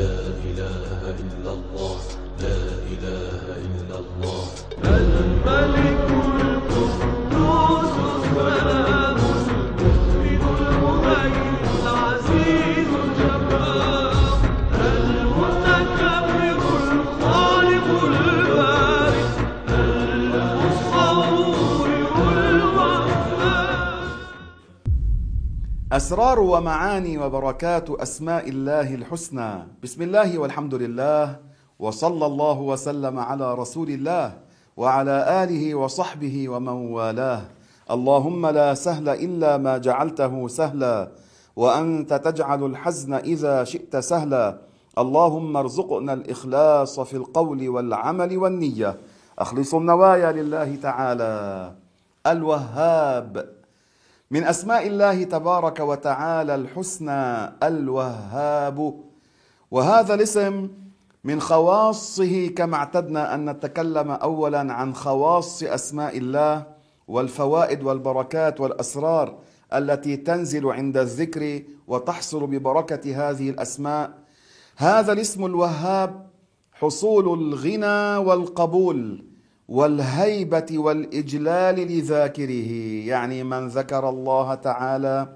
لا إله إلا الله لا إله إلا الله. الملك القدوس. أسرار ومعاني وبركات أسماء الله الحسنى. بسم الله والحمد لله وصلى الله وسلم على رسول الله وعلى آله وصحبه ومن والاه. اللهم لا سهل إلا ما جعلته سهلا وأنت تجعل الحزن إذا شئت سهلا. اللهم ارزقنا الإخلاص في القول والعمل والنية. أخلص النوايا لله تعالى. الوهاب. من أسماء الله تبارك وتعالى الحسنى الوهاب. وهذا الاسم من خواصه كما اعتدنا أن نتكلم اولا عن خواص أسماء الله والفوائد والبركات والأسرار التي تنزل عند الذكر وتحصل ببركة هذه الأسماء. هذا الاسم الوهاب حصول الغنى والقبول. والهيبة والإجلال لذاكره. يعني من ذكر الله تعالى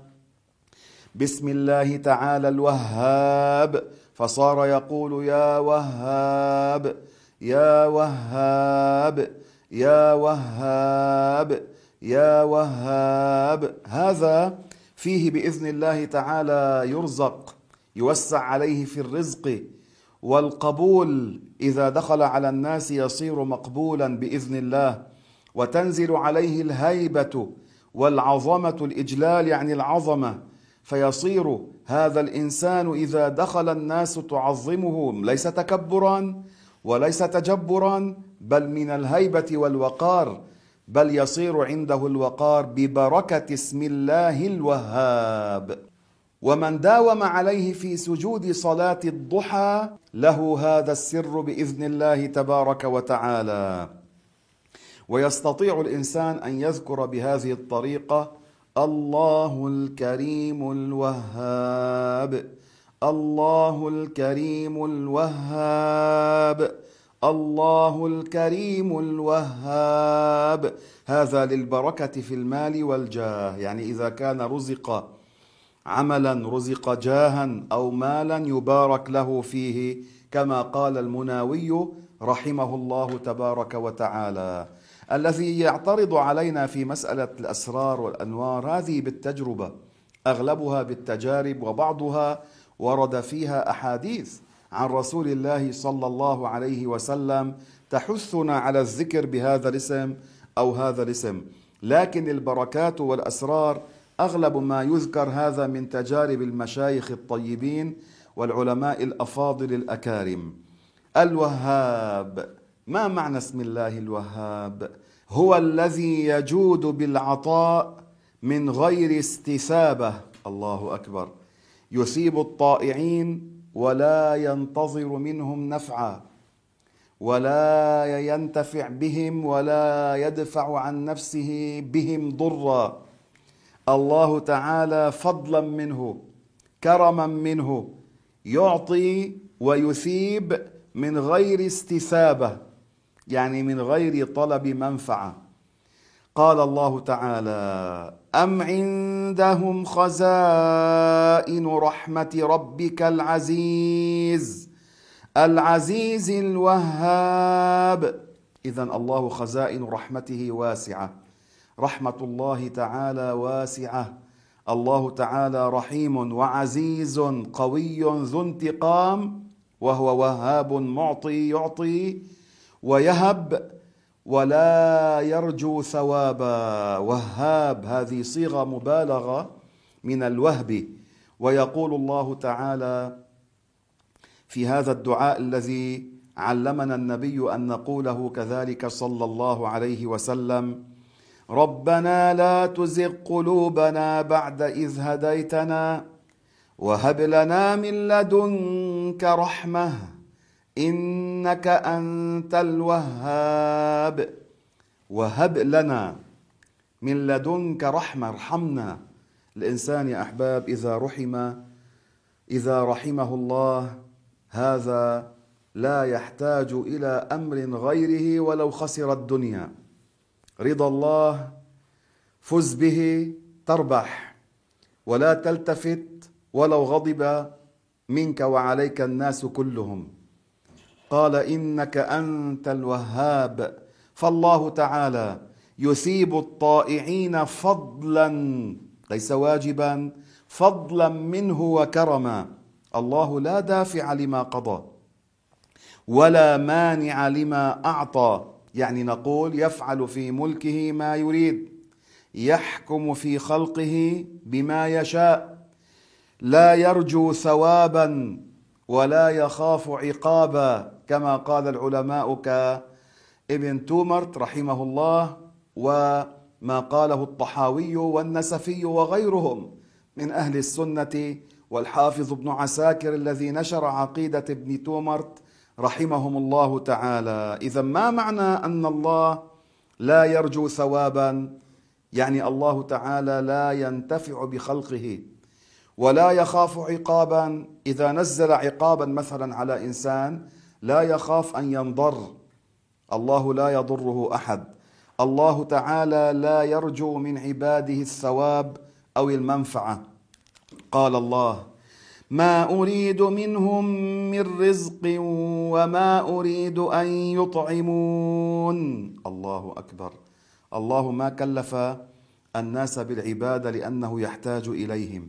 بسم الله تعالى الوهاب فصار يقول يا وهاب يا وهاب يا وهاب يا وهاب. هذا فيه بإذن الله تعالى يرزق يوسع عليه في الرزق والقبول إذا دخل على الناس يصير مقبولا بإذن الله وتنزل عليه الهيبة والعظمة الإجلال يعني العظمة فيصير هذا الإنسان إذا دخل الناس تعظمه ليس تكبرا وليس تجبرا بل من الهيبة والوقار بل يصير عنده الوقار ببركة اسم الله الوهاب. ومن داوم عليه في سجود صلاة الضحى له هذا السر بإذن الله تبارك وتعالى. ويستطيع الإنسان أن يذكر بهذه الطريقة الله الكريم الوهاب. الله الكريم الوهاب. الله الكريم الوهاب. هذا للبركة في المال والجاه. يعني إذا كان رزق عملا رزق جاها أو مالا يبارك له فيه كما قال المناوي رحمه الله تبارك وتعالى. الذي يعترض علينا في مسألة الأسرار والأنوار هذه بالتجربة أغلبها بالتجارب وبعضها ورد فيها أحاديث عن رسول الله صلى الله عليه وسلم تحثنا على الذكر بهذا الاسم أو هذا الاسم. لكن البركات والأسرار أغلب ما يذكر هذا من تجارب المشايخ الطيبين والعلماء الأفاضل الأكارم. الوهاب ما معنى اسم الله الوهاب؟ هو الذي يجود بالعطاء من غير استثابه الله أكبر. يثيب الطائعين ولا ينتظر منهم نفعا ولا ينتفع بهم ولا يدفع عن نفسه بهم ضرا. الله تعالى فضلا منه كرما منه يعطي ويثيب من غير استثابة يعني من غير طلب منفعة. قال الله تعالى أم عندهم خزائن رحمة ربك العزيز العزيز الوهاب. اذا الله خزائن رحمته واسعة. رحمة الله تعالى واسعة. الله تعالى رحيم وعزيز قوي ذو انتقام وهو وهاب معطي يعطي ويهب ولا يرجو ثوابا. وهاب هذه صيغة مبالغة من الوهب. ويقول الله تعالى في هذا الدعاء الذي علمنا النبي أن نقوله كذلك صلى الله عليه وسلم ربنا لا تزغ قلوبنا بعد إذ هديتنا وهب لنا من لدنك رحمة إنك أنت الوهاب. وهب لنا من لدنك رحمة ارحمنا. الإنسان يا أحباب إذا رحم إذا رحمه الله هذا لا يحتاج إلى أمر غيره ولو خسر الدنيا. رضا الله فز به تربح. ولا تلتفت ولو غضب منك وعليك الناس كلهم. قال إنك أنت الوهاب. فالله تعالى يثيب الطائعين فضلا ليس واجبا فضلا منه وكرما. الله لا دافع لما قضى ولا مانع لما أعطى. يعني نقول يفعل في ملكه ما يريد يحكم في خلقه بما يشاء لا يرجو ثوابا ولا يخاف عقابا كما قال العلماء كابن تومرت رحمه الله وما قاله الطحاوي والنسفي وغيرهم من أهل السنة والحافظ ابن عساكر الذي نشر عقيدة ابن تومرت رحمهم الله تعالى. إذا ما معنى أن الله لا يرجو ثوابا؟ يعني الله تعالى لا ينتفع بخلقه ولا يخاف عقابا. إذا نزل عقابا مثلا على إنسان لا يخاف أن ينضر. الله لا يضره أحد. الله تعالى لا يرجو من عباده الثواب أو المنفعة. قال الله ما أريد منهم من رزق وما أريد أن يطعمون. الله أكبر. الله ما كلف الناس بالعبادة لأنه يحتاج إليهم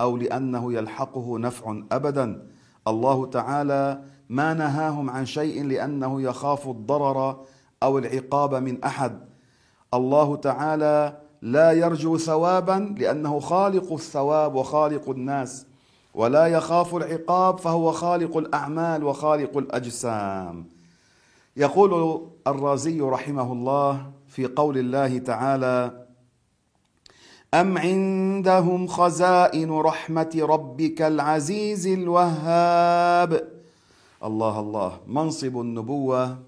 أو لأنه يلحقه نفع أبدا. الله تعالى ما نهاهم عن شيء لأنه يخاف الضرر أو العقاب من أحد. الله تعالى لا يرجو ثوابا لأنه خالق الثواب وخالق الناس. ولا يخاف العقاب فهو خالق الأعمال وخالق الأجسام. يقول الرازي رحمه الله في قول الله تعالى ام عندهم خزائن رحمه ربك العزيز الوهاب. الله الله. منصب النبوة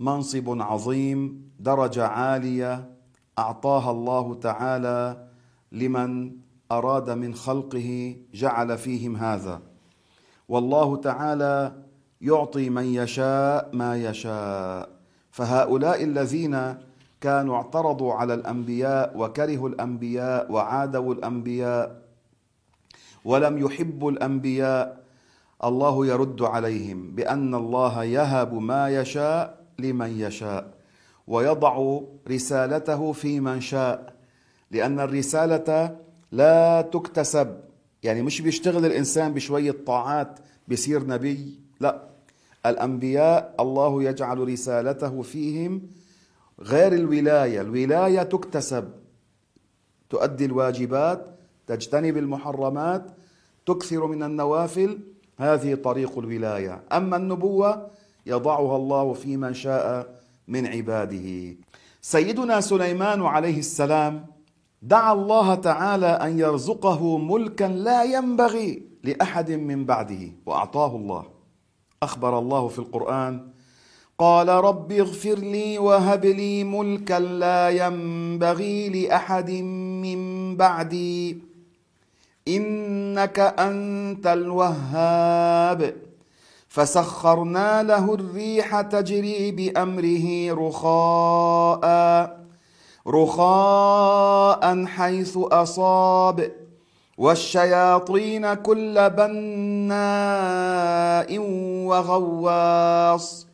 منصب عظيم درجة عالية. أعطاها الله تعالى لمن أراد من خلقه جعل فيهم هذا. والله تعالى يعطي من يشاء ما يشاء. فهؤلاء الذين كانوا اعترضوا على الأنبياء وكرهوا الأنبياء وعادوا الأنبياء ولم يحبوا الأنبياء الله يرد عليهم بأن الله يهب ما يشاء لمن يشاء ويضع رسالته في من شاء. لأن الرسالة لا تكتسب. يعني مش بيشتغل الإنسان بشوية طاعات بيصير نبي. لا. الأنبياء الله يجعل رسالته فيهم غير الولاية. الولاية تكتسب. تؤدي الواجبات تجتنب المحرمات تكثر من النوافل. هذه طريق الولاية. أما النبوة يضعها الله في من شاء من عباده. سيدنا سليمان عليه السلام دعا الله تعالى أن يرزقه ملكا لا ينبغي لأحد من بعده وأعطاه الله. أخبر الله في القرآن قال رب اغفر لي وهب لي ملكا لا ينبغي لأحد من بعدي. إنك أنت الوهاب. فسخرنا له الريح تجري بأمره رخاء. رخاء حيث أصاب والشياطين كل بناء وغواص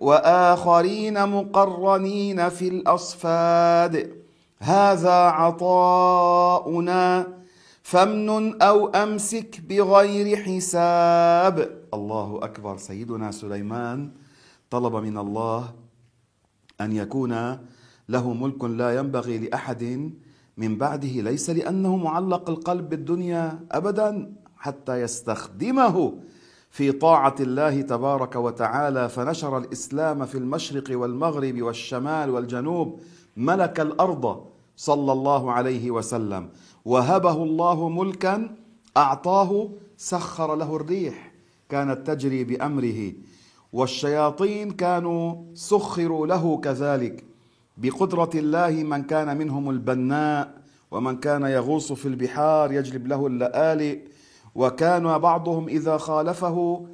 وآخرين مقرنين في الأصفاد. هذا عطاؤنا فامنن أو أمسك بغير حساب. الله أكبر. سيدنا سليمان طلب من الله أن يكون له ملك لا ينبغي لأحد من بعده ليس لأنه معلق القلب بالدنيا ابدا حتى يستخدمه في طاعة الله تبارك وتعالى. فنشر الإسلام في المشرق والمغرب والشمال والجنوب ملك الأرض صلى الله عليه وسلم. وهبه الله ملكا أعطاه سخر له الريح كانت تجري بأمره. والشياطين كانوا سخروا له كذلك. بقدرة الله من كان منهم البناء ومن كان يغوص في البحار يجلب له اللآلئ وكان بعضهم إذا خالفه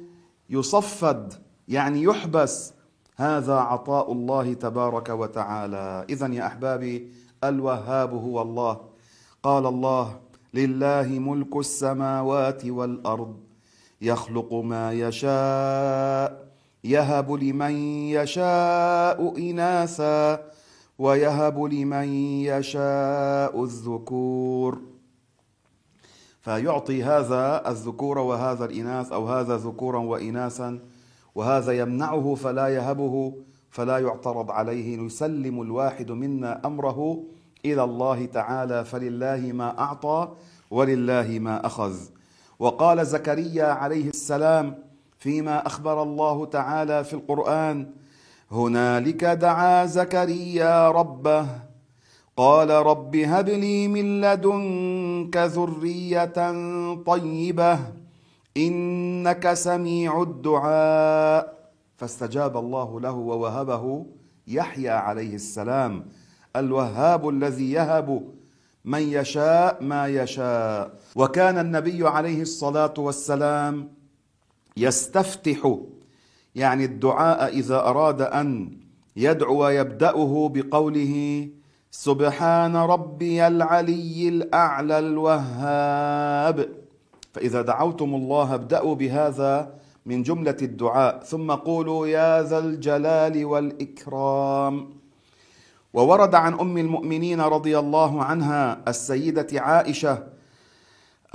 يصفد يعني يحبس. هذا عطاء الله تبارك وتعالى. اذا يا أحبابي الوهاب هو الله. قال الله لله ملك السماوات والأرض يخلق ما يشاء يهب لمن يشاء إناثا. ويهب لمن يشاء الذكور. فيعطي هذا الذكور وهذا الإناث أو هذا ذكورا وإناثا وهذا يمنعه فلا يهبه فلا يعترض عليه. يسلم الواحد منا أمره إلى الله تعالى فلله ما أعطى ولله ما أخذ. وقال زكريا عليه السلام فيما أخبر الله تعالى في القرآن هنالك دعا زكريا ربه. قال رب هب لي من لدنك ذرية طيبة إنك سميع الدعاء. فاستجاب الله له ووهبه يحيى عليه السلام الوهاب الذي يهب من يشاء ما يشاء. وكان النبي عليه الصلاة والسلام يستفتح يعني الدعاء إذا أراد أن يدعو يبداه بقوله سبحان ربي العلي الأعلى الوهاب. فإذا دعوتم الله ابدأوا بهذا من جملة الدعاء. ثم قولوا يا ذا الجلال والإكرام. وورد عن أم المؤمنين رضي الله عنها السيدة عائشة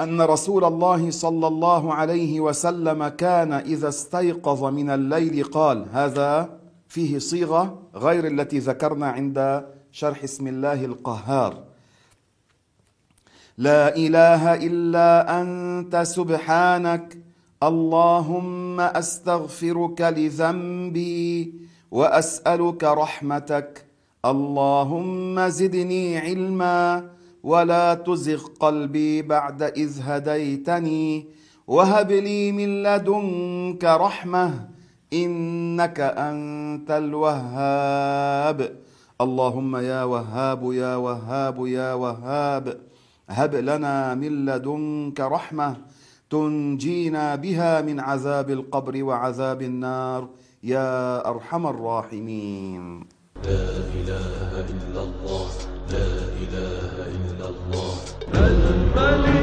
أن رسول الله صلى الله عليه وسلم كان إذا استيقظ من الليل قال هذا فيه صيغة غير التي ذكرنا عند شرح اسم الله القهار. لا إله إلا أنت سبحانك اللهم أستغفرك لذنبي وأسألك رحمتك اللهم زدني علما ولا تزغ قلبي بعد اذ هديتني وهب لي من لدنك رحمه انك انت الوهاب اللهم يا وهاب يا وهاب يا وهاب هب لنا من لدنك رحمه تنجينا بها من عذاب القبر وعذاب النار يا ارحم الراحمين لا إله إلا الله لا إله الله